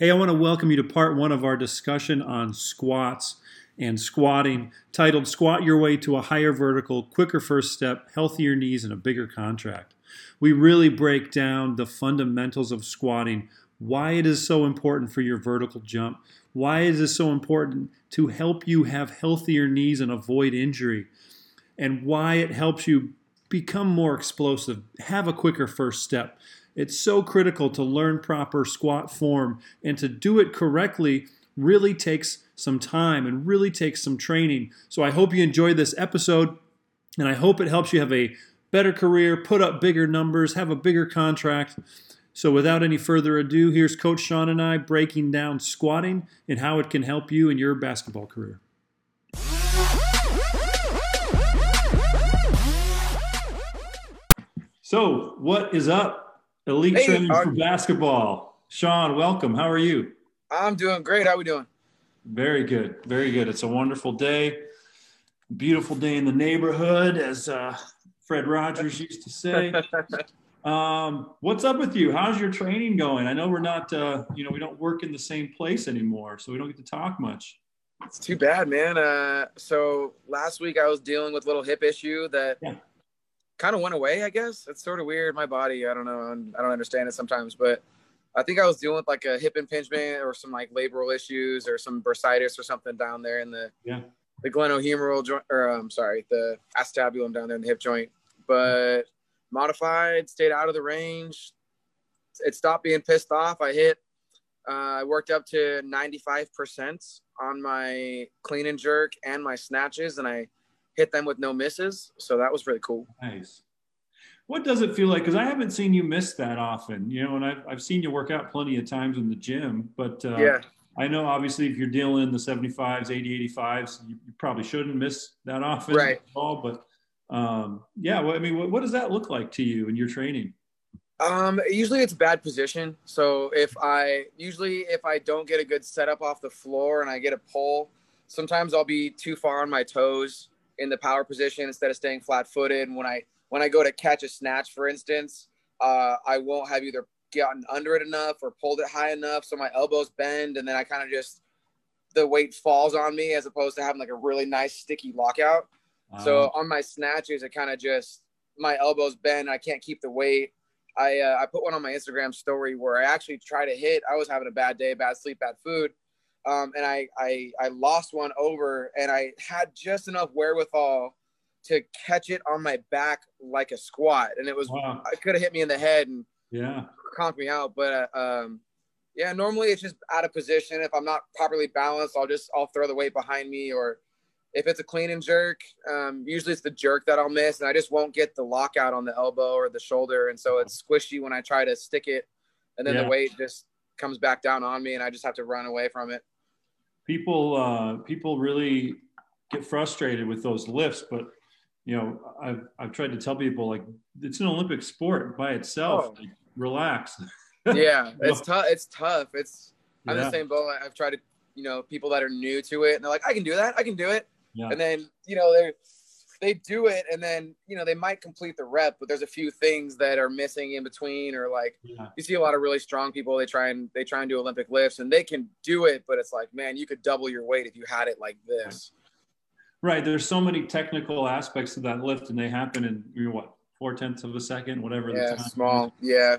Hey, I want to welcome you to part one of our discussion on squats and squatting, titled Squat Your Way to a Higher Vertical, Quicker First Step, Healthier Knees, and a Bigger Contract. We really break down the fundamentals of squatting, why it is so important for your vertical jump, why is it is so important to help you have healthier knees and avoid injury, and why it helps you become more explosive, have a quicker first step. It's so critical to learn proper squat form and to do it correctly really takes some time and really takes some training. So I hope you enjoyed this episode and I hope it helps you have a better career, put up bigger numbers, have a bigger contract. So without any further ado, here's Coach Sean and I breaking down squatting and how it can help you in your basketball career. So, what is up, elite hey, training for basketball? Sean, welcome. How are you? I'm doing great. How are we doing? Very good. Very good. It's a wonderful day. Beautiful day in the neighborhood, as uh, Fred Rogers used to say. um, what's up with you? How's your training going? I know we're not, uh, you know, we don't work in the same place anymore, so we don't get to talk much. It's too bad, man. Uh, so last week I was dealing with a little hip issue that yeah kind of went away, I guess. It's sort of weird. My body, I don't know. I don't understand it sometimes, but I think I was dealing with like a hip impingement or some like labral issues or some bursitis or something down there in the yeah the glenohumeral joint or I'm um, sorry, the acetabulum down there in the hip joint. But modified, stayed out of the range. It stopped being pissed off. I hit. Uh, I worked up to 95% on my clean and jerk and my snatches, and I hit them with no misses. So that was really cool. Nice. What does it feel like? Because I haven't seen you miss that often, you know, and I've, I've seen you work out plenty of times in the gym, but uh, yeah. I know obviously if you're dealing in the 75s, 80, 85s, you, you probably shouldn't miss that often. Right. All, but um, yeah, well, I mean, what, what does that look like to you in your training? Um, usually it's bad position. So if I usually if I don't get a good setup off the floor and I get a pull, sometimes I'll be too far on my toes in the power position instead of staying flat footed. And when I when I go to catch a snatch, for instance, uh, I won't have either gotten under it enough or pulled it high enough, so my elbows bend, and then I kind of just the weight falls on me as opposed to having like a really nice sticky lockout. So on my snatches, it kind of just my elbows bend. I can't keep the weight. I uh, I put one on my Instagram story where I actually try to hit. I was having a bad day, bad sleep, bad food, um, and I, I I lost one over, and I had just enough wherewithal to catch it on my back like a squat, and it was wow. I could have hit me in the head and yeah conked me out, but uh, um, yeah, normally it's just out of position. If I'm not properly balanced, I'll just I'll throw the weight behind me, or if it's a clean and jerk, um, usually it's the jerk that I'll miss, and I just won't get the lockout on the elbow or the shoulder, and so it's squishy when I try to stick it, and then yeah. the weight just comes back down on me, and I just have to run away from it people uh, people really get frustrated with those lifts, but you know, I've I've tried to tell people like it's an Olympic sport by itself. Oh. Like, relax. yeah, it's tough. It's tough. It's I'm yeah. the same boat. I've tried to, you know, people that are new to it, and they're like, I can do that. I can do it. Yeah. And then you know they're they do it and then you know they might complete the rep but there's a few things that are missing in between or like yeah. you see a lot of really strong people they try and they try and do olympic lifts and they can do it but it's like man you could double your weight if you had it like this right there's so many technical aspects to that lift and they happen in you know what four tenths of a second whatever yeah small is. yeah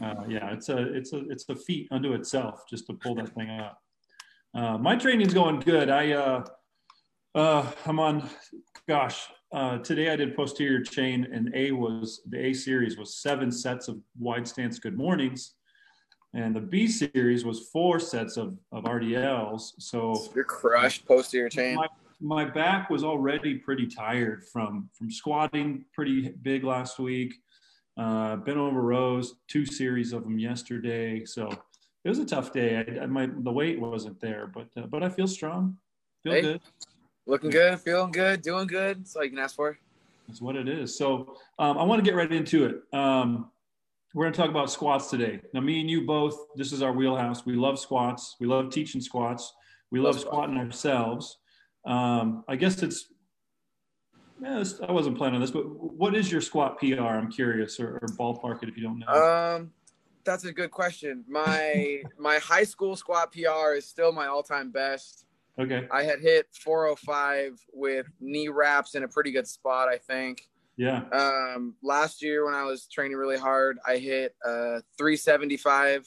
uh, yeah it's a it's a it's a feat unto itself just to pull that thing out uh, my training's going good i uh uh, I'm on, gosh, uh, today I did posterior chain and A was, the A series was seven sets of wide stance good mornings. And the B series was four sets of, of RDLs. So you're crushed posterior chain. My, my back was already pretty tired from, from squatting pretty big last week. Uh, bent over rows, two series of them yesterday. So it was a tough day. I, I my, the weight wasn't there, but, uh, but I feel strong, feel hey, good. Looking good, feeling good, doing good. That's all you can ask for. That's what it is. So um, I want to get right into it. Um, we're going to talk about squats today. Now, me and you both, this is our wheelhouse. We love squats. We love teaching squats. We love, love squatting ourselves. Um, I guess it's, yeah, I wasn't planning on this, but what is your squat PR? I'm curious, or, or ballpark it if you don't know. Um, That's a good question. My my high school squat PR is still my all time best. Okay. I had hit 405 with knee wraps in a pretty good spot, I think. Yeah. Um, last year when I was training really hard, I hit uh, 375.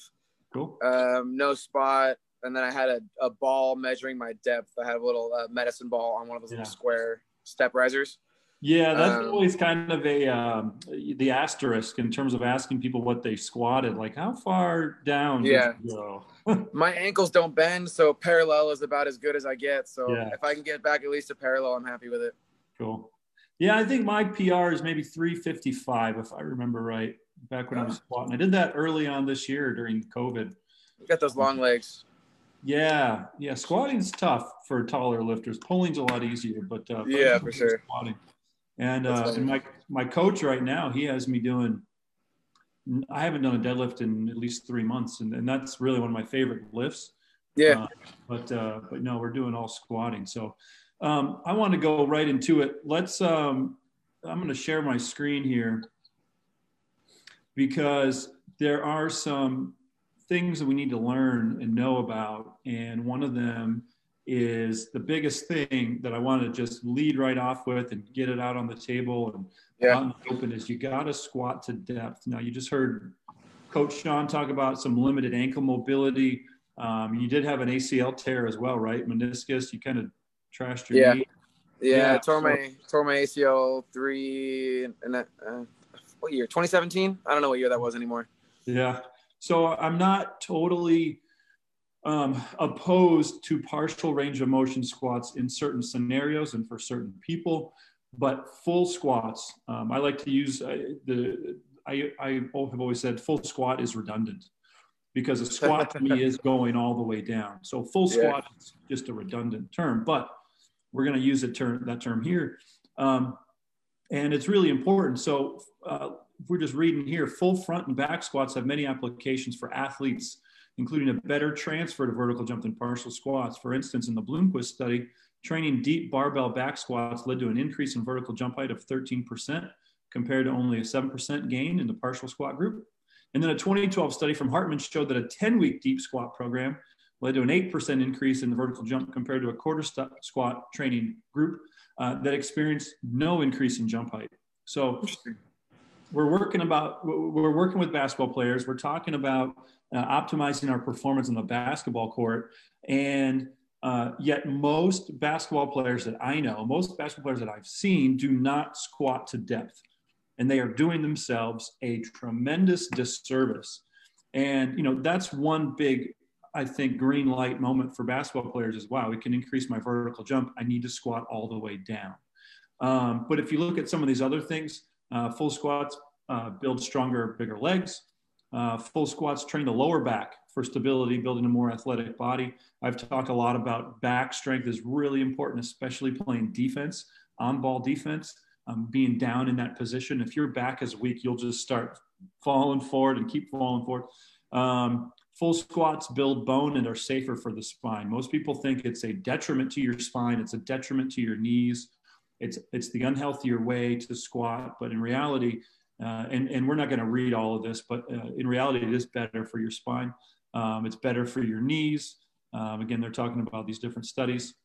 Cool. Um, no spot, and then I had a, a ball measuring my depth. I had a little uh, medicine ball on one of those Yeah. little square step risers. Yeah, that's Um, always kind of a um, the asterisk in terms of asking people what they squatted. Like, how far down Yeah. did you go? My ankles don't bend, so parallel is about as good as I get. So Yeah. if I can get back at least a parallel, I'm happy with it. Cool. Yeah, I think my PR is maybe 355 if I remember right. Back when I was squatting, I did that early on this year during COVID. You got those long legs. Yeah, yeah. Squatting's tough for taller lifters. Pulling's a lot easier, but uh, Yeah, for sure. Squatting. And, uh, and my my coach right now, he has me doing. I haven't done a deadlift in at least three months, and, and that's really one of my favorite lifts. Yeah. Uh, but uh, but no, we're doing all squatting. So um, I want to go right into it. Let's. Um, I'm going to share my screen here because there are some things that we need to learn and know about, and one of them is the biggest thing that I want to just lead right off with and get it out on the table and Yeah. out in the open is you got to squat to depth. Now you just heard Coach Sean talk about some limited ankle mobility. Um, you did have an ACL tear as well, right? Meniscus. You kind of trashed your Yeah. knee. Yeah, Yeah, I tore so- my tore my ACL three and that uh, what year? 2017. I don't know what year that was anymore. Yeah. So I'm not totally um, opposed to partial range of motion squats in certain scenarios and for certain people, but full squats, um, I like to use uh, the, I, I have always said full squat is redundant because a squat to me is going all the way down. So full Yeah. squat is just a redundant term, but we're going to use the term, that term here. Um, and it's really important. So uh, if we're just reading here, full front and back squats have many applications for athletes, including a better transfer to vertical jump than partial squats. For instance, in the Bloomquist study, training deep barbell back squats led to an increase in vertical jump height of 13% compared to only a 7% gain in the partial squat group. And then a 2012 study from Hartmann showed that a 10 week deep squat program led to an 8% increase in the vertical jump compared to a quarter squat training group uh, that experienced no increase in jump height. So we're working about we're working with basketball players. We're talking about uh, optimizing our performance on the basketball court, and uh, yet most basketball players that I know, most basketball players that I've seen, do not squat to depth, and they are doing themselves a tremendous disservice. And you know that's one big, I think, green light moment for basketball players is wow, we can increase my vertical jump. I need to squat all the way down. Um, but if you look at some of these other things, uh, full squats uh, build stronger, bigger legs. Uh, full squats train the lower back for stability, building a more athletic body. I've talked a lot about back strength is really important, especially playing defense, on ball defense, um, being down in that position. If your back is weak, you'll just start falling forward and keep falling forward. Um, full squats build bone and are safer for the spine. Most people think it's a detriment to your spine, it's a detriment to your knees. It's, it's the unhealthier way to squat, but in reality, uh, and, and we're not going to read all of this, but uh, in reality, it is better for your spine. Um, it's better for your knees. Um, again, they're talking about these different studies.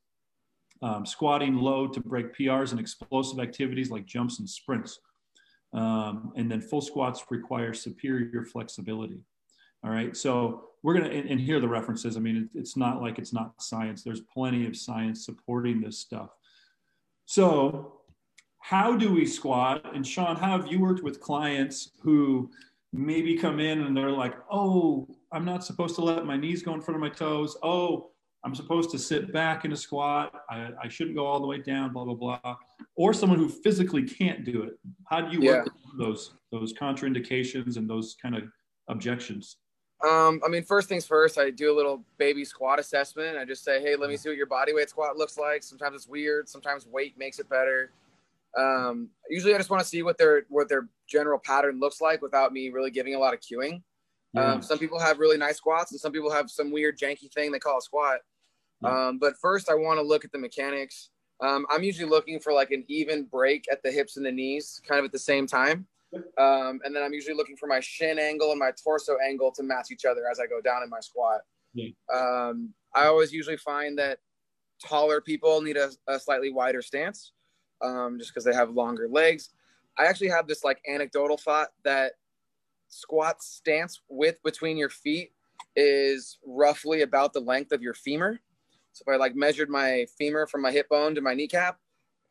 Um, squatting low to break PRs and explosive activities like jumps and sprints. Um, and then full squats require superior flexibility. All right. So we're going to, and, and here are the references. I mean, it, it's not like it's not science. There's plenty of science supporting this stuff. So, how do we squat? And Sean, how have you worked with clients who maybe come in and they're like, oh, I'm not supposed to let my knees go in front of my toes. Oh, I'm supposed to sit back in a squat. I, I shouldn't go all the way down, blah, blah, blah. Or someone who physically can't do it. How do you work with those, those contraindications and those kind of objections? Um, I mean, first things first, I do a little baby squat assessment. I just say, hey, let me see what your body weight squat looks like. Sometimes it's weird. Sometimes weight makes it better. Um, usually, I just want to see what their what their general pattern looks like without me really giving a lot of cueing. Um, some people have really nice squats, and some people have some weird janky thing they call a squat. Um, but first, I want to look at the mechanics. Um, I'm usually looking for like an even break at the hips and the knees, kind of at the same time. Um, and then I'm usually looking for my shin angle and my torso angle to match each other as I go down in my squat. Um, I always usually find that taller people need a, a slightly wider stance um, just because they have longer legs. I actually have this like anecdotal thought that squat stance width between your feet is roughly about the length of your femur. So if I like measured my femur from my hip bone to my kneecap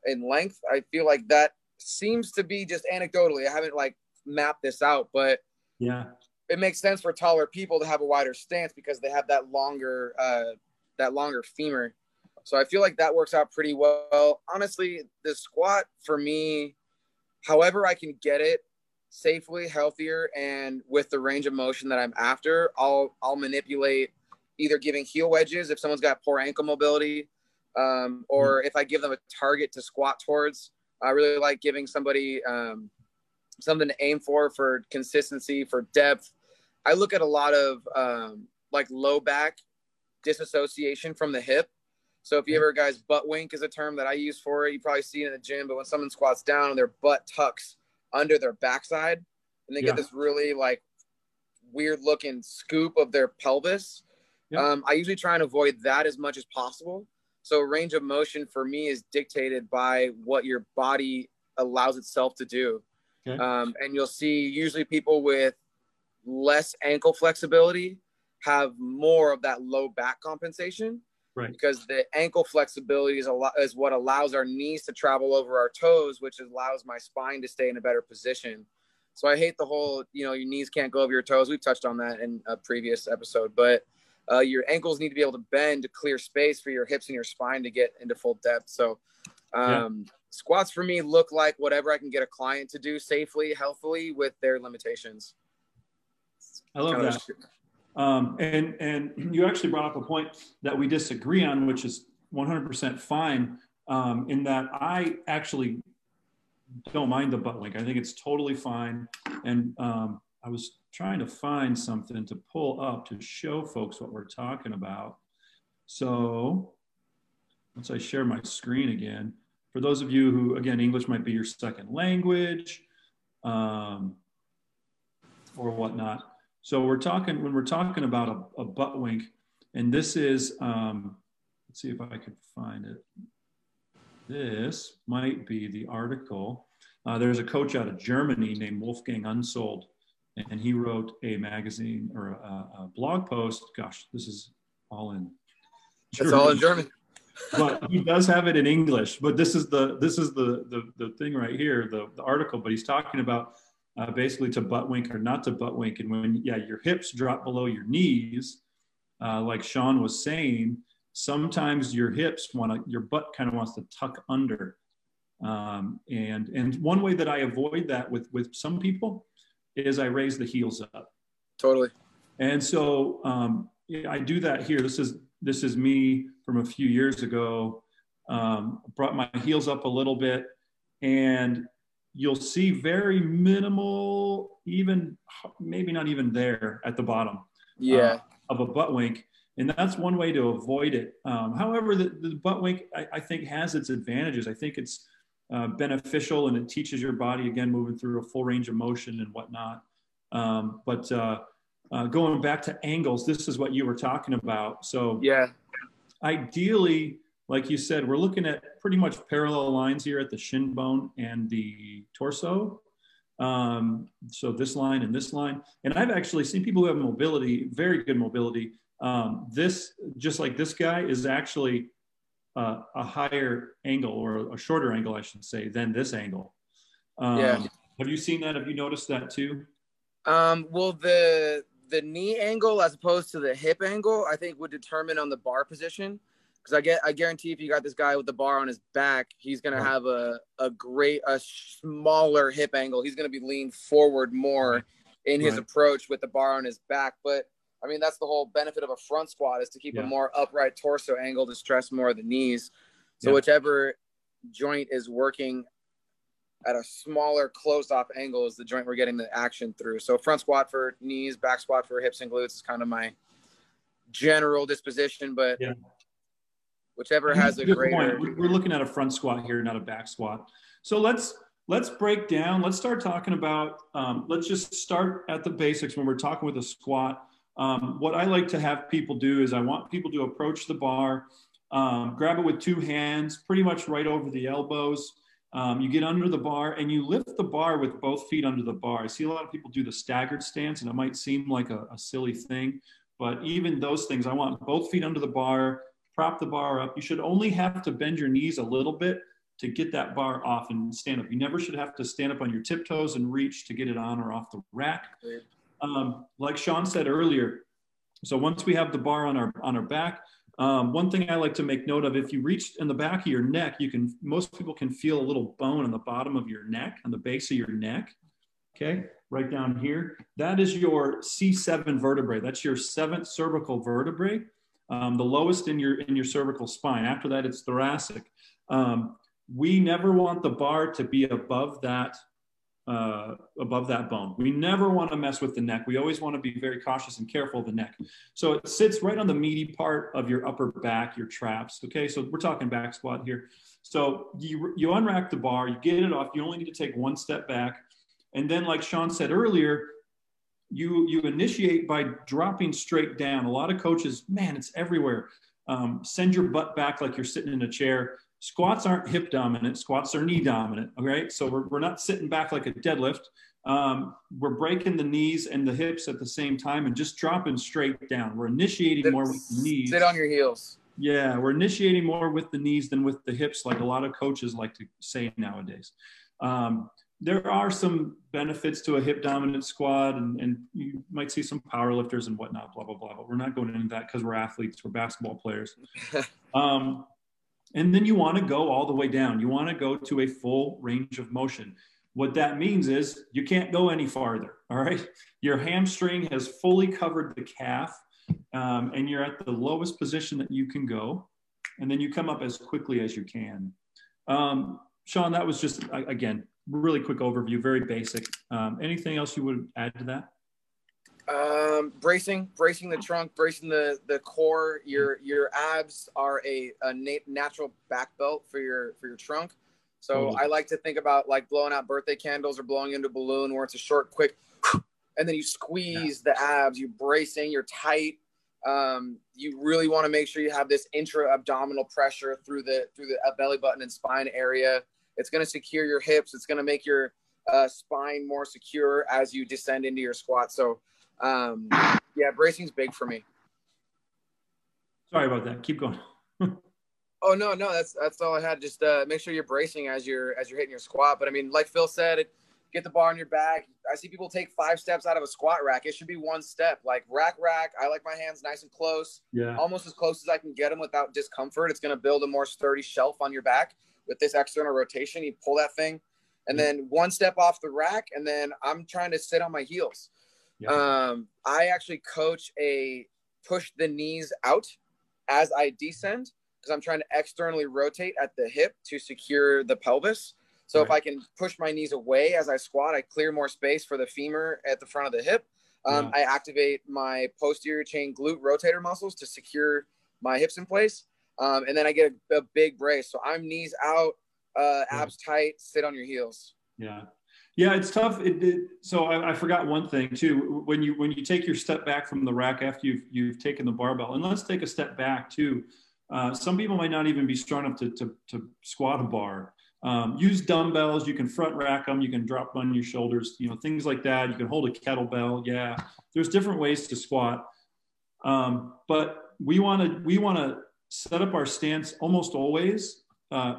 in length, I feel like that seems to be just anecdotally. I haven't like mapped this out, but yeah, it makes sense for taller people to have a wider stance because they have that longer uh, that longer femur. So I feel like that works out pretty well. Honestly, the squat for me, however I can get it safely, healthier, and with the range of motion that I'm after, I'll I'll manipulate either giving heel wedges if someone's got poor ankle mobility, um, or mm-hmm. if I give them a target to squat towards. I really like giving somebody um, something to aim for for consistency, for depth. I look at a lot of um, like low back disassociation from the hip. So if you ever guys butt wink is a term that I use for it. You probably see it in the gym, but when someone squats down and their butt tucks under their backside and they yeah. get this really like weird looking scoop of their pelvis. Yeah. Um, I usually try and avoid that as much as possible. So range of motion for me is dictated by what your body allows itself to do. Okay. Um, and you'll see usually people with less ankle flexibility have more of that low back compensation. Right. Because the ankle flexibility is a lot is what allows our knees to travel over our toes, which allows my spine to stay in a better position. So I hate the whole, you know, your knees can't go over your toes. We've touched on that in a previous episode, but uh, your ankles need to be able to bend to clear space for your hips and your spine to get into full depth. So um, yeah. squats for me look like whatever I can get a client to do safely, healthily with their limitations. I love that. Um, and and you actually brought up a point that we disagree on, which is 100% fine. Um, in that I actually don't mind the butt wink. I think it's totally fine. And um, I was trying to find something to pull up to show folks what we're talking about. So once I share my screen again, for those of you who, again, English might be your second language um, or whatnot, so we're talking when we're talking about a, a butt wink, and this is um, let's see if I can find it. This might be the article. Uh, there's a coach out of Germany named Wolfgang Unsold, and he wrote a magazine or a, a blog post. Gosh, this is all in. German. It's all in German. but he does have it in English. But this is the this is the the, the thing right here, the, the article. But he's talking about uh, basically to butt wink or not to butt wink. And when, yeah, your hips drop below your knees, uh, like Sean was saying, sometimes your hips want to, your butt kind of wants to tuck under. Um, and, and one way that I avoid that with, with some people is I raise the heels up. Totally. And so um, I do that here. This is, this is me from a few years ago. Um, brought my heels up a little bit and you'll see very minimal, even maybe not even there at the bottom yeah. Uh, of a butt wink. And that's one way to avoid it. Um, however, the, the, butt wink, I, I, think, has its advantages. I think it's uh, beneficial and it teaches your body, again, moving through a full range of motion and whatnot. Um, but uh, uh, going back to angles, this is what you were talking about. So, yeah, ideally, like you said, we're looking at pretty much parallel lines here at the shin bone and the torso. Um, so this line and this line. And I've actually seen people who have mobility, very good mobility. Um, this, just like this guy, is actually uh, a higher angle or a shorter angle, I should say, than this angle. Um, yeah. Have you seen that? Have you noticed that too? Um, well, the the knee angle as opposed to the hip angle, I think would determine on the bar position because I get I guarantee if you got this guy with the bar on his back, he's gonna uh-huh. have a a great a smaller hip angle. He's gonna be leaned forward more in his right. approach with the bar on his back. But I mean that's the whole benefit of a front squat is to keep yeah. a more upright torso angle to stress more of the knees. So yeah. whichever joint is working at a smaller closed off angle is the joint we're getting the action through. So front squat for knees, back squat for hips and glutes is kind of my general disposition, but yeah whichever has a greater. Point. We're looking at a front squat here, not a back squat. So let's let's break down. Let's start talking about. Um, let's just start at the basics when we're talking with a squat. Um, what I like to have people do is I want people to approach the bar, um, grab it with two hands, pretty much right over the elbows. Um, you get under the bar and you lift the bar with both feet under the bar. I see a lot of people do the staggered stance, and it might seem like a, a silly thing, but even those things, I want both feet under the bar, prop the bar up. You should only have to bend your knees a little bit to get that bar off and stand up. You never should have to stand up on your tiptoes and reach to get it on or off the rack. Um, like Sean said earlier, so once we have the bar on our on our back, um, one thing I like to make note of: if you reach in the back of your neck, you can most people can feel a little bone on the bottom of your neck, on the base of your neck. Okay, right down here. That is your C7 vertebrae. That's your seventh cervical vertebrae, um, the lowest in your in your cervical spine. After that, it's thoracic. Um, we never want the bar to be above that uh, above that bone. We never want to mess with the neck. We always want to be very cautious and careful of the neck. So it sits right on the meaty part of your upper back, your traps. Okay, so we're talking back squat here. So you you unrack the bar, you get it off. You only need to take one step back, and then like Sean said earlier, you you initiate by dropping straight down. A lot of coaches, man, it's everywhere. Um, send your butt back like you're sitting in a chair Squats aren't hip dominant, squats are knee dominant. Okay. So we're, we're not sitting back like a deadlift. Um, we're breaking the knees and the hips at the same time and just dropping straight down. We're initiating more with the knees. Sit on your heels. Yeah, we're initiating more with the knees than with the hips, like a lot of coaches like to say nowadays. Um, there are some benefits to a hip dominant squat, and, and you might see some power lifters and whatnot, blah, blah, blah. But we're not going into that because we're athletes, we're basketball players. um, and then you want to go all the way down. You want to go to a full range of motion. What that means is you can't go any farther. All right. Your hamstring has fully covered the calf, um, and you're at the lowest position that you can go. And then you come up as quickly as you can. Um, Sean, that was just, again, really quick overview, very basic. Um, anything else you would add to that? Um, bracing, bracing the trunk, bracing the the core. Your your abs are a, a nat- natural back belt for your for your trunk. So I like to think about like blowing out birthday candles or blowing into a balloon where it's a short, quick, and then you squeeze yeah. the abs. You're bracing, you're tight. Um, you really want to make sure you have this intra abdominal pressure through the through the belly button and spine area. It's going to secure your hips. It's going to make your uh, spine more secure as you descend into your squat. So um, yeah, bracing's big for me. Sorry about that. Keep going. oh no, no, that's that's all I had. Just uh, make sure you're bracing as you're as you're hitting your squat. But I mean, like Phil said, it, get the bar on your back. I see people take five steps out of a squat rack. It should be one step. Like rack rack. I like my hands nice and close. Yeah. Almost as close as I can get them without discomfort. It's going to build a more sturdy shelf on your back with this external rotation. You pull that thing, and then one step off the rack, and then I'm trying to sit on my heels. Yeah. Um, I actually coach a push the knees out as I descend because I'm trying to externally rotate at the hip to secure the pelvis. So right. if I can push my knees away as I squat, I clear more space for the femur at the front of the hip. Um, yeah. I activate my posterior chain glute rotator muscles to secure my hips in place. Um, and then I get a, a, big brace. So I'm knees out, uh, abs yeah. tight, sit on your heels. Yeah. Yeah, it's tough. It, it, so I, I, forgot one thing too. When you when you take your step back from the rack after you've you've taken the barbell, and let's take a step back too. Uh, some people might not even be strong enough to to, to squat a bar. Um, use dumbbells. You can front rack them. You can drop on your shoulders. You know things like that. You can hold a kettlebell. Yeah, there's different ways to squat. Um, but we want to we want to set up our stance almost always uh,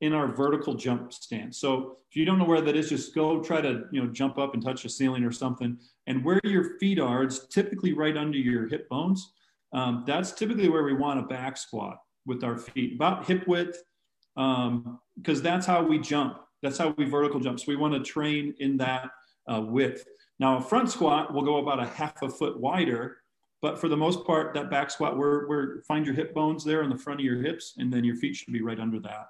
in our vertical jump stance. So if you don't know where that is, just go try to you know jump up and touch the ceiling or something. And where your feet are, it's typically right under your hip bones. Um, that's typically where we want a back squat with our feet, about hip width, because um, that's how we jump. That's how we vertical jump. So we want to train in that uh, width. Now a front squat will go about a half a foot wider, but for the most part, that back squat, where, where find your hip bones there on the front of your hips, and then your feet should be right under that.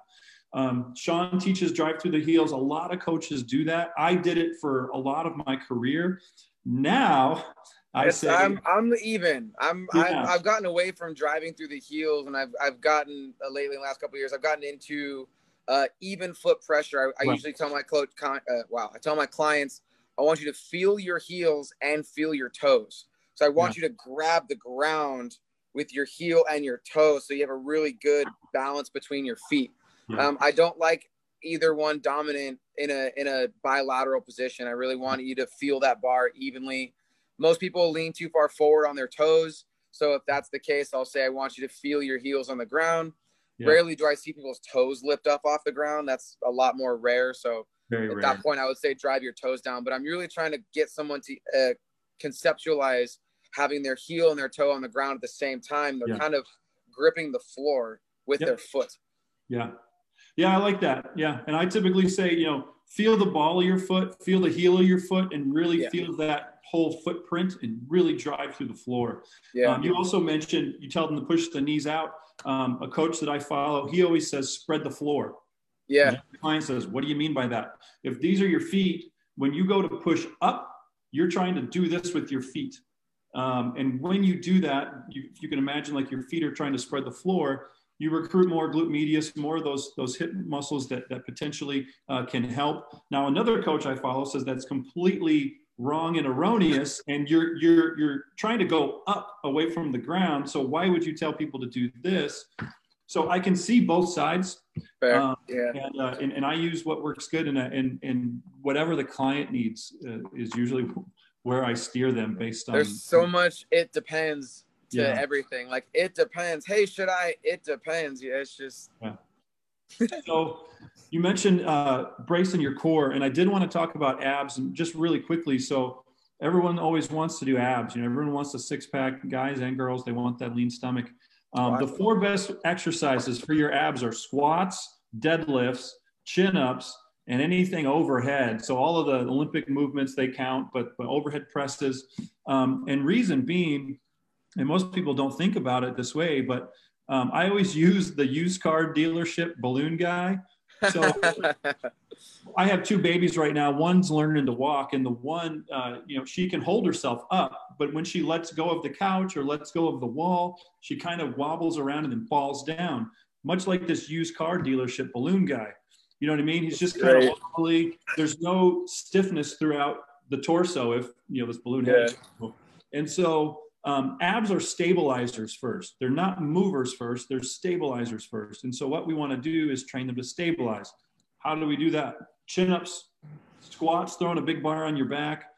Um, Sean teaches drive through the heels. A lot of coaches do that. I did it for a lot of my career. Now I say I'm I'm even. I'm, yeah. i have gotten away from driving through the heels, and I've I've gotten uh, lately in the last couple years. I've gotten into uh, even foot pressure. I, I usually tell my coach, uh, wow, I tell my clients, I want you to feel your heels and feel your toes. So I want yeah. you to grab the ground with your heel and your toe, so you have a really good balance between your feet. Yeah. Um, I don't like either one dominant in a in a bilateral position. I really want you to feel that bar evenly. Most people lean too far forward on their toes. So if that's the case, I'll say I want you to feel your heels on the ground. Yeah. Rarely do I see people's toes lift up off the ground. That's a lot more rare. So Very at rare. that point, I would say drive your toes down. But I'm really trying to get someone to uh, conceptualize having their heel and their toe on the ground at the same time. They're yeah. kind of gripping the floor with yep. their foot. Yeah. Yeah, I like that. Yeah. And I typically say, you know, feel the ball of your foot, feel the heel of your foot, and really yeah. feel that whole footprint and really drive through the floor. Yeah. Um, you also mentioned, you tell them to push the knees out. Um, a coach that I follow, he always says, spread the floor. Yeah. And the client says, what do you mean by that? If these are your feet, when you go to push up, you're trying to do this with your feet. Um, and when you do that, you, you can imagine like your feet are trying to spread the floor. You recruit more glute medius, more of those those hip muscles that that potentially uh, can help. Now, another coach I follow says that's completely wrong and erroneous, and you're you're you're trying to go up away from the ground. So why would you tell people to do this? So I can see both sides. Fair. Um, yeah. And, uh, and, and I use what works good, and and and whatever the client needs uh, is usually where I steer them based on. There's so much. It depends to yeah. everything. Like it depends. Hey, should I? It depends. Yeah, it's just. Yeah. so, you mentioned uh, bracing your core, and I did want to talk about abs, and just really quickly. So, everyone always wants to do abs. You know, everyone wants a six pack, guys and girls. They want that lean stomach. Um, the four best exercises for your abs are squats, deadlifts, chin ups, and anything overhead. So all of the Olympic movements they count, but, but overhead presses. Um, and reason being, and most people don't think about it this way, but um, I always use the used car dealership balloon guy. So I have two babies right now. One's learning to walk, and the one, uh, you know, she can hold herself up, but when she lets go of the couch or lets go of the wall, she kind of wobbles around and then falls down, much like this used car dealership balloon guy. You know what I mean? He's just kind of wobbly. There's no stiffness throughout the torso if you know this balloon head. And so um, abs are stabilizers first. They're not movers first. They're stabilizers first. And so what we want to do is train them to stabilize. How do we do that? Chin ups, squats, throwing a big bar on your back,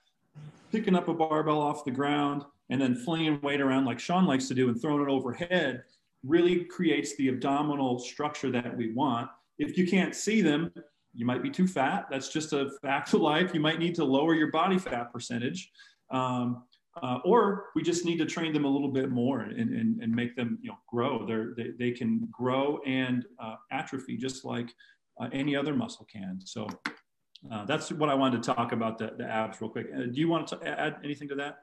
picking up a barbell off the ground, and then flinging weight around like Sean likes to do and throwing it overhead really creates the abdominal structure that we want. If you can't see them, you might be too fat. That's just a fact of life. You might need to lower your body fat percentage. Um, uh, or we just need to train them a little bit more and, and, and make them you know grow They're, they, they can grow and uh, atrophy just like uh, any other muscle can so uh, that's what i wanted to talk about the, the abs real quick uh, do you want to add anything to that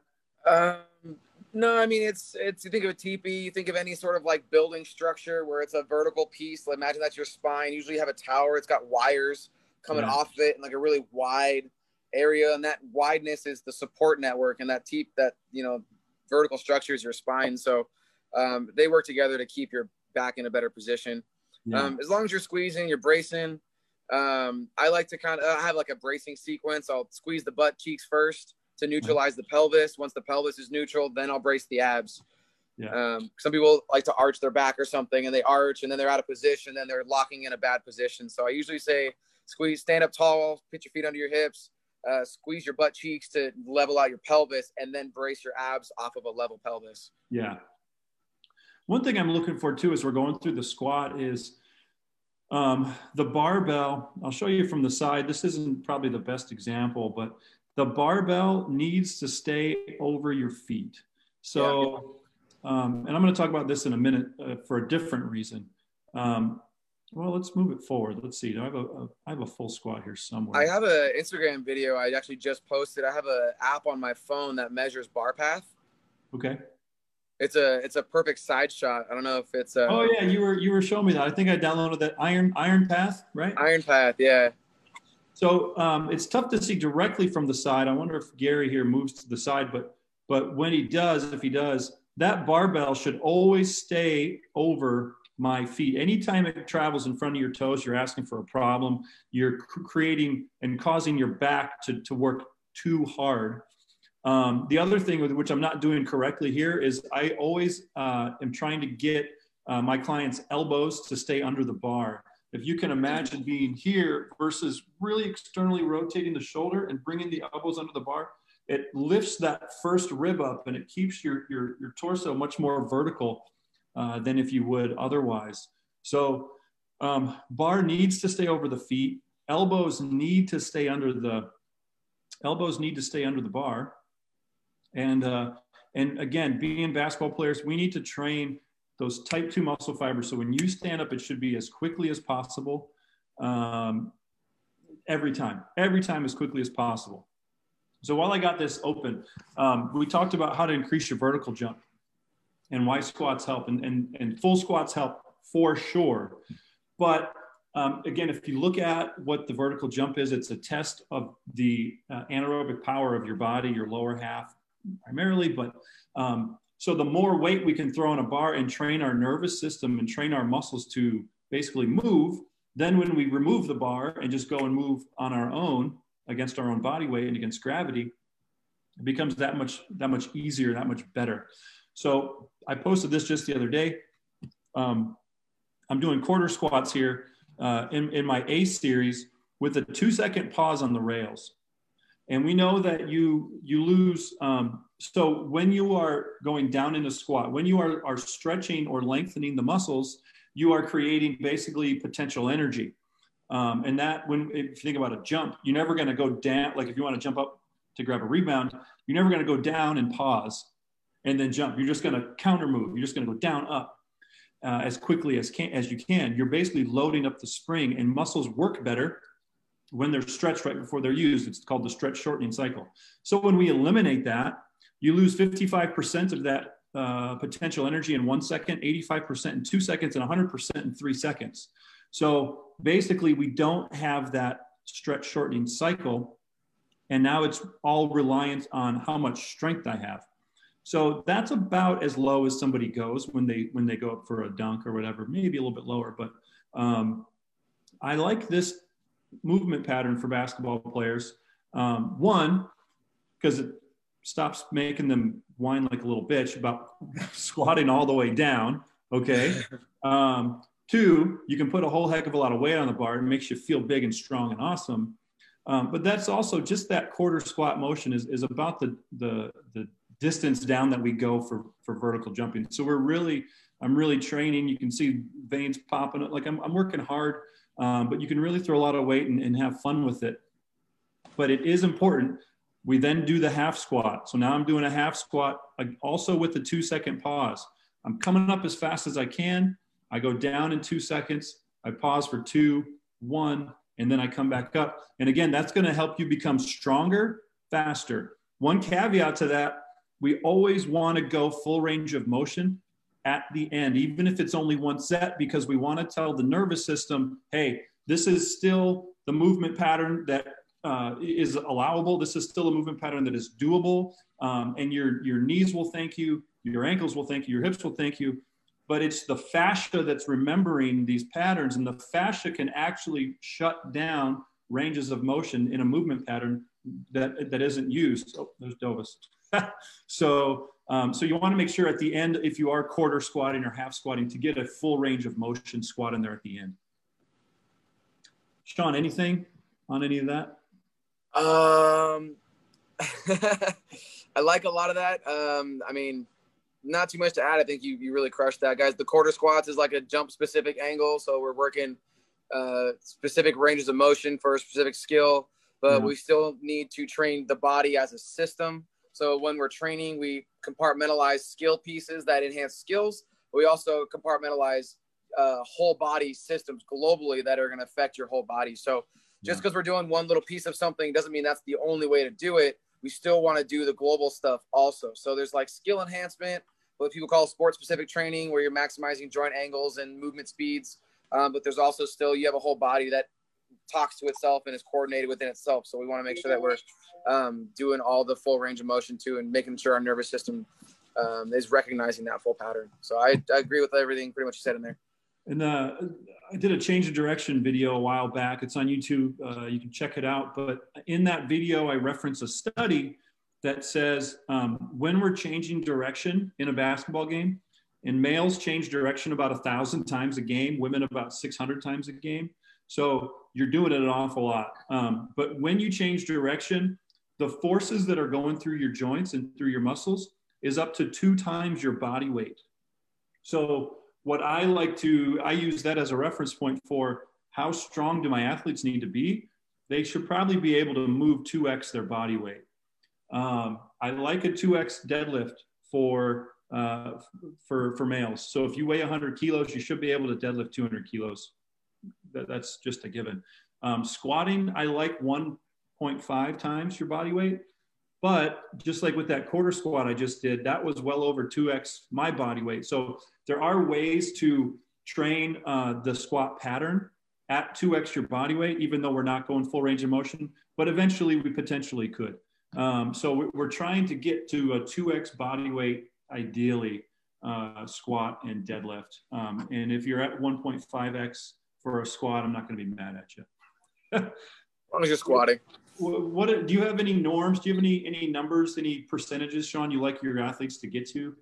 um, no, I mean it's it's you think of a teepee, you think of any sort of like building structure where it's a vertical piece. Like imagine that's your spine. Usually you have a tower, it's got wires coming yeah. off of it and like a really wide area, and that wideness is the support network, and that teep that you know vertical structure is your spine. So um, they work together to keep your back in a better position. Yeah. Um, as long as you're squeezing, you're bracing. Um, I like to kind of have like a bracing sequence. I'll squeeze the butt cheeks first to neutralize the pelvis. Once the pelvis is neutral, then I'll brace the abs. Yeah. Um, some people like to arch their back or something, and they arch, and then they're out of position, then they're locking in a bad position. So I usually say, squeeze, stand up tall, put your feet under your hips, uh, squeeze your butt cheeks to level out your pelvis, and then brace your abs off of a level pelvis. Yeah. One thing I'm looking for too, as we're going through the squat, is um, the barbell. I'll show you from the side. This isn't probably the best example, but the barbell needs to stay over your feet. So, um, and I'm going to talk about this in a minute uh, for a different reason. Um, well, let's move it forward. Let's see. I have a, a I have a full squat here somewhere. I have an Instagram video I actually just posted. I have an app on my phone that measures bar path. Okay. It's a it's a perfect side shot. I don't know if it's a. Oh yeah, you were you were showing me that. I think I downloaded that Iron Iron Path, right? Iron Path, yeah. So um, it's tough to see directly from the side. I wonder if Gary here moves to the side, but but when he does, if he does, that barbell should always stay over my feet. Anytime it travels in front of your toes, you're asking for a problem. You're creating and causing your back to, to work too hard. Um, the other thing with which I'm not doing correctly here is I always uh, am trying to get uh, my clients' elbows to stay under the bar. If you can imagine being here versus really externally rotating the shoulder and bringing the elbows under the bar, it lifts that first rib up and it keeps your, your, your torso much more vertical uh, than if you would otherwise. So um, bar needs to stay over the feet. Elbows need to stay under the elbows need to stay under the bar. And uh, and again, being basketball players, we need to train those type two muscle fibers. So when you stand up, it should be as quickly as possible. Um, every time, every time as quickly as possible. So while I got this open, um, we talked about how to increase your vertical jump and why squats help and, and, and full squats help for sure. But um, again, if you look at what the vertical jump is, it's a test of the uh, anaerobic power of your body, your lower half primarily. But um, so the more weight we can throw on a bar and train our nervous system and train our muscles to basically move, then when we remove the bar and just go and move on our own against our own body weight and against gravity, it becomes that much that much easier, that much better. So I posted this just the other day. Um, I'm doing quarter squats here uh, in, in my A series with a two second pause on the rails. And we know that you, you lose. Um, so when you are going down in a squat, when you are, are stretching or lengthening the muscles, you are creating basically potential energy. Um, and that when, if you think about a jump, you're never going to go down. Like if you want to jump up to grab a rebound, you're never going to go down and pause and then jump. You're just going to counter move. You're just going to go down, up uh, as quickly as, can, as you can. You're basically loading up the spring, and muscles work better when they're stretched right before they're used. It's called the stretch shortening cycle. So when we eliminate that, you lose 55% of that uh, potential energy in one second, 85% in two seconds, and 100% in three seconds. So basically, we don't have that stretch shortening cycle. And now it's all reliant on how much strength I have. So that's about as low as somebody goes when they when they go up for a dunk or whatever, maybe a little bit lower. But um, I like this movement pattern for basketball players. Um, one, because it stops making them whine like a little bitch about squatting all the way down. Okay. Um, two, you can put a whole heck of a lot of weight on the bar. It makes you feel big and strong and awesome. Um, but that's also just that quarter squat motion is, is about the, the, the distance down that we go for for vertical jumping. So we're really, I'm really training. You can see veins popping. Up. Like I'm, I'm working hard, um, but you can really throw a lot of weight and, and have fun with it. But it is important. We then do the half squat. So now I'm doing a half squat, also with the two second pause. I'm coming up as fast as I can. I go down in two seconds. I pause for two, one, and then I come back up. And again, that's going to help you become stronger faster. One caveat to that we always want to go full range of motion at the end, even if it's only one set, because we want to tell the nervous system, hey, this is still the movement pattern that uh, is allowable. This is still a movement pattern that is doable. Um, and your, your knees will thank you, your ankles will thank you, your hips will thank you. But it's the fascia that's remembering these patterns, and the fascia can actually shut down ranges of motion in a movement pattern that, that isn't used. Oh, there's Dovis. so, um, so you want to make sure at the end, if you are quarter squatting or half squatting, to get a full range of motion squat in there at the end. Sean, anything on any of that? Um, I like a lot of that. Um, I mean, not too much to add. I think you, you really crushed that, guys. The quarter squats is like a jump specific angle. So we're working uh, specific ranges of motion for a specific skill, but yeah. we still need to train the body as a system. So when we're training, we compartmentalize skill pieces that enhance skills. we also compartmentalize uh, whole body systems globally that are going to affect your whole body. So just because yeah. we're doing one little piece of something doesn't mean that's the only way to do it. We still want to do the global stuff also. So there's like skill enhancement, what people call sport specific training, where you're maximizing joint angles and movement speeds. Um, but there's also still you have a whole body that talks to itself and is coordinated within itself. So we want to make sure that we're um, doing all the full range of motion too, and making sure our nervous system um, is recognizing that full pattern. So I, I, agree with everything pretty much you said in there. And uh, I did a change of direction video a while back. It's on YouTube. Uh, you can check it out. But in that video, I reference a study that says um, when we're changing direction in a basketball game, and males change direction about a thousand times a game, women about 600 times a game. So you're doing it an awful lot. Um, but when you change direction, the forces that are going through your joints and through your muscles is up to two times your body weight. So what I like to, I use that as a reference point for how strong do my athletes need to be? They should probably be able to move 2x their body weight. Um, I like a 2x deadlift for uh, for for males. So if you weigh 100 kilos, you should be able to deadlift 200 kilos. That, that's just a given. Um, squatting, I like 1.5 times your body weight. But just like with that quarter squat I just did, that was well over 2x my body weight. So there are ways to train uh, the squat pattern at 2x your body weight, even though we're not going full range of motion, but eventually we potentially could. Um, so we're trying to get to a 2x body weight, ideally, uh, squat and deadlift. Um, and if you're at 1.5x for a squat, I'm not going to be mad at you. as long as you're squatting what do you have any norms? Do you have any any numbers, any percentages, Sean? You like your athletes to get to?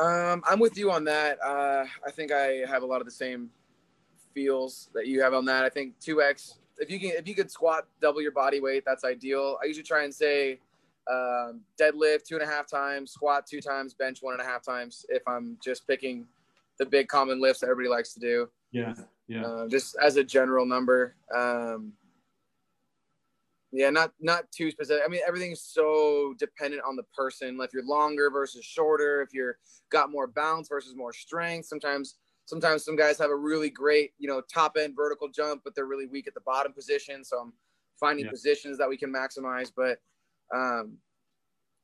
Um, I'm with you on that. Uh, I think I have a lot of the same feels that you have on that. I think two x. If you can, if you could squat double your body weight, that's ideal. I usually try and say um, deadlift two and a half times, squat two times, bench one and a half times. If I'm just picking the big common lifts that everybody likes to do. Yeah, yeah. Uh, just as a general number. Um, yeah, not not too specific. I mean, everything's so dependent on the person. Like if you're longer versus shorter, if you're got more bounce versus more strength. Sometimes sometimes some guys have a really great, you know, top end vertical jump, but they're really weak at the bottom position. So I'm finding yeah. positions that we can maximize. But um,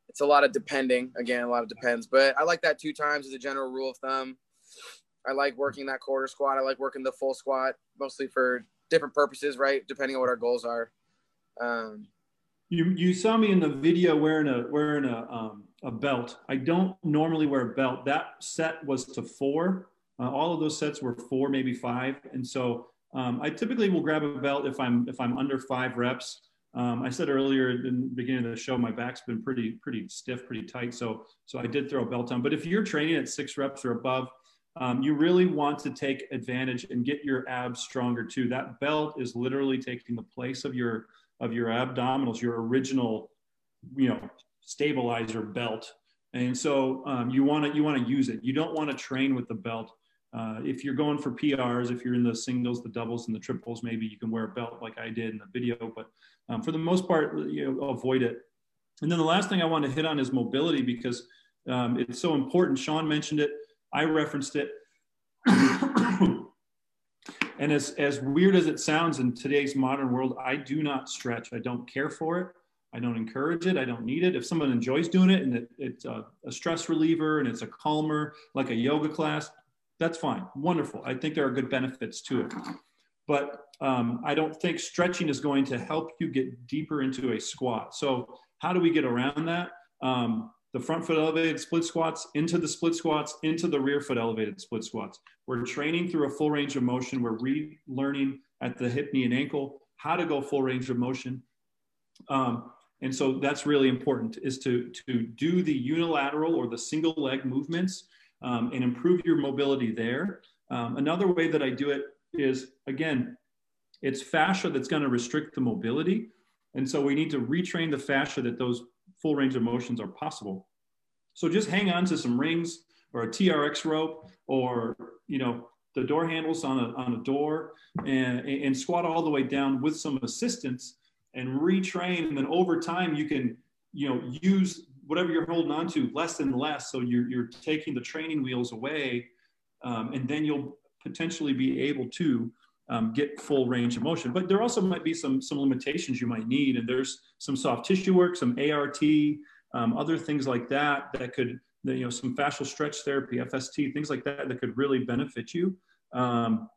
it's a lot of depending. Again, a lot of depends. But I like that two times as a general rule of thumb. I like working that quarter squat. I like working the full squat, mostly for different purposes, right? Depending on what our goals are. Um, you you saw me in the video wearing a wearing a um, a belt. I don't normally wear a belt. That set was to four. Uh, all of those sets were four, maybe five, and so um, I typically will grab a belt if I'm if I'm under five reps. Um, I said earlier in the beginning of the show, my back's been pretty pretty stiff, pretty tight. So so I did throw a belt on. But if you're training at six reps or above, um, you really want to take advantage and get your abs stronger too. That belt is literally taking the place of your of your abdominals, your original, you know, stabilizer belt. And so um, you want to you want to use it. You don't want to train with the belt. Uh, if you're going for PRs, if you're in the singles, the doubles, and the triples, maybe you can wear a belt like I did in the video. But um, for the most part, you know, avoid it. And then the last thing I want to hit on is mobility because um, it's so important. Sean mentioned it. I referenced it. And as, as weird as it sounds in today's modern world, I do not stretch. I don't care for it. I don't encourage it. I don't need it. If someone enjoys doing it and it, it's a, a stress reliever and it's a calmer, like a yoga class, that's fine. Wonderful. I think there are good benefits to it. But um, I don't think stretching is going to help you get deeper into a squat. So, how do we get around that? Um, the front foot elevated split squats into the split squats into the rear foot elevated split squats. We're training through a full range of motion. We're relearning at the hip, knee, and ankle how to go full range of motion. Um, and so that's really important is to, to do the unilateral or the single leg movements um, and improve your mobility there. Um, another way that I do it is, again, it's fascia that's going to restrict the mobility. And so we need to retrain the fascia that those full range of motions are possible. So just hang on to some rings or a TRX rope or, you know, the door handles on a, on a door and, and squat all the way down with some assistance and retrain. And then over time, you can, you know, use whatever you're holding on to less and less. So you're, you're taking the training wheels away um, and then you'll potentially be able to um, get full range of motion. But there also might be some, some limitations you might need. And there's some soft tissue work, some ART, um, other things like that, that could, you know, some fascial stretch therapy, FST, things like that, that could really benefit you. Um,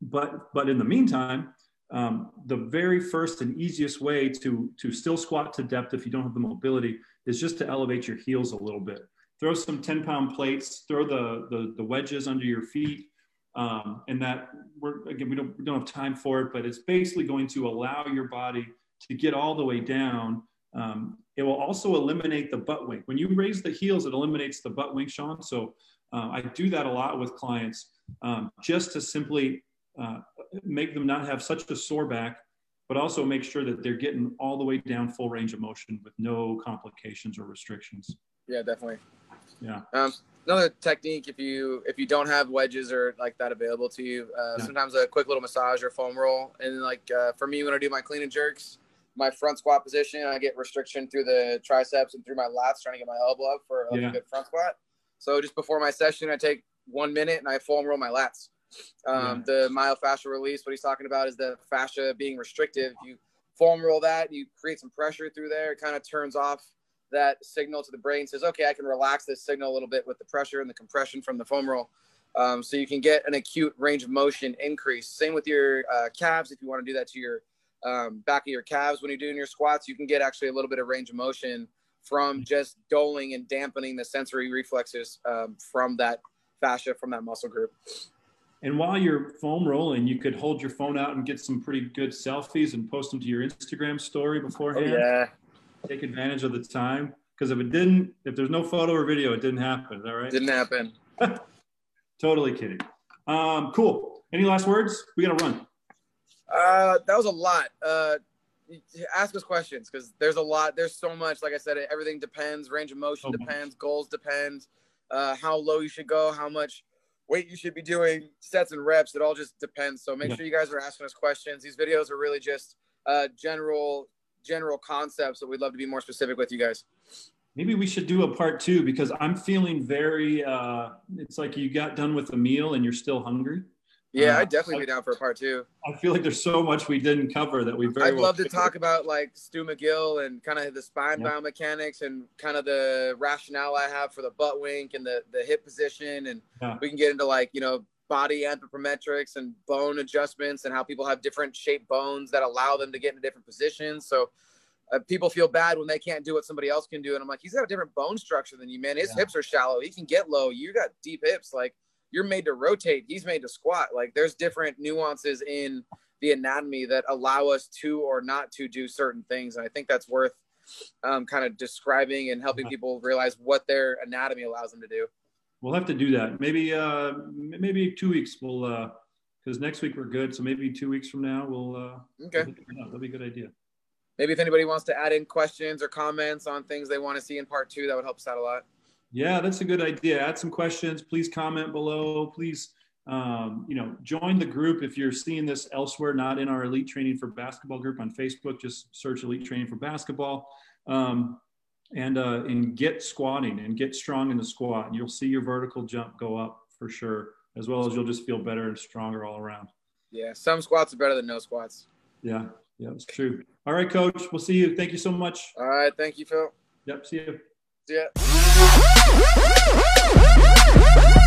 but, but in the meantime, um, the very first and easiest way to, to still squat to depth if you don't have the mobility is just to elevate your heels a little bit. Throw some 10 pound plates, throw the, the, the wedges under your feet, Um, and that we're again we don't we don't have time for it, but it's basically going to allow your body to get all the way down. Um, it will also eliminate the butt wink. When you raise the heels, it eliminates the butt wink, Sean. So uh, I do that a lot with clients um, just to simply uh, make them not have such a sore back, but also make sure that they're getting all the way down full range of motion with no complications or restrictions. Yeah, definitely. Yeah. Um, another technique if you if you don't have wedges or like that available to you, uh, yeah. sometimes a quick little massage or foam roll, and like uh, for me when I do my clean and jerks, my front squat position, I get restriction through the triceps and through my lats, trying to get my elbow up for like, yeah. a good front squat. So just before my session, I take one minute and I foam roll my lats. Um, yeah. The myofascial release, what he's talking about is the fascia being restrictive. You foam roll that, you create some pressure through there. It kind of turns off that signal to the brain, says, okay, I can relax this signal a little bit with the pressure and the compression from the foam roll. Um, so you can get an acute range of motion increase. Same with your uh, calves. If you want to do that to your um, back of your calves when you're doing your squats, you can get actually a little bit of range of motion from just doling and dampening the sensory reflexes um, from that fascia, from that muscle group. And while you're foam rolling, you could hold your phone out and get some pretty good selfies and post them to your Instagram story beforehand. Oh, yeah. Take advantage of the time. Because if it didn't, if there's no photo or video, it didn't happen. Is that right? Didn't happen. totally kidding. Um, cool. Any last words? We got to run. Uh, that was a lot. Uh, ask us questions because there's a lot. There's so much. Like I said, everything depends. Range of motion oh, depends. Goals depend. Uh, how low you should go. How much weight you should be doing. Sets and reps. It all just depends. So make yeah. sure you guys are asking us questions. These videos are really just uh, general general concepts. So we'd love to be more specific with you guys. Maybe we should do a part two because I'm feeling very. Uh, it's like you got done with the meal and you're still hungry. Yeah, uh, I'd definitely I, be down for a part two. I feel like there's so much we didn't cover that we very. I'd well love to talk about like Stu McGill and kind of the spine yeah. biomechanics and kind of the rationale I have for the butt wink and the the hip position, and yeah. we can get into like you know body anthropometrics and bone adjustments and how people have different shaped bones that allow them to get into different positions. So. Uh, people feel bad when they can't do what somebody else can do, and I'm like, he's got a different bone structure than you, man. His yeah. hips are shallow. He can get low. You got deep hips. Like, you're made to rotate he's made to squat like there's different nuances in the anatomy that allow us to or not to do certain things and i think that's worth um, kind of describing and helping people realize what their anatomy allows them to do we'll have to do that maybe uh maybe two weeks we'll uh because next week we're good so maybe two weeks from now we'll uh okay that'll be a good idea maybe if anybody wants to add in questions or comments on things they want to see in part two that would help us out a lot yeah, that's a good idea. Add some questions. Please comment below. Please, um, you know, join the group if you're seeing this elsewhere, not in our Elite Training for Basketball group on Facebook. Just search Elite Training for Basketball, um, and uh, and get squatting and get strong in the squat. You'll see your vertical jump go up for sure, as well as you'll just feel better and stronger all around. Yeah, some squats are better than no squats. Yeah, yeah, it's true. All right, coach. We'll see you. Thank you so much. All right, thank you, Phil. Yep. See you. See ya.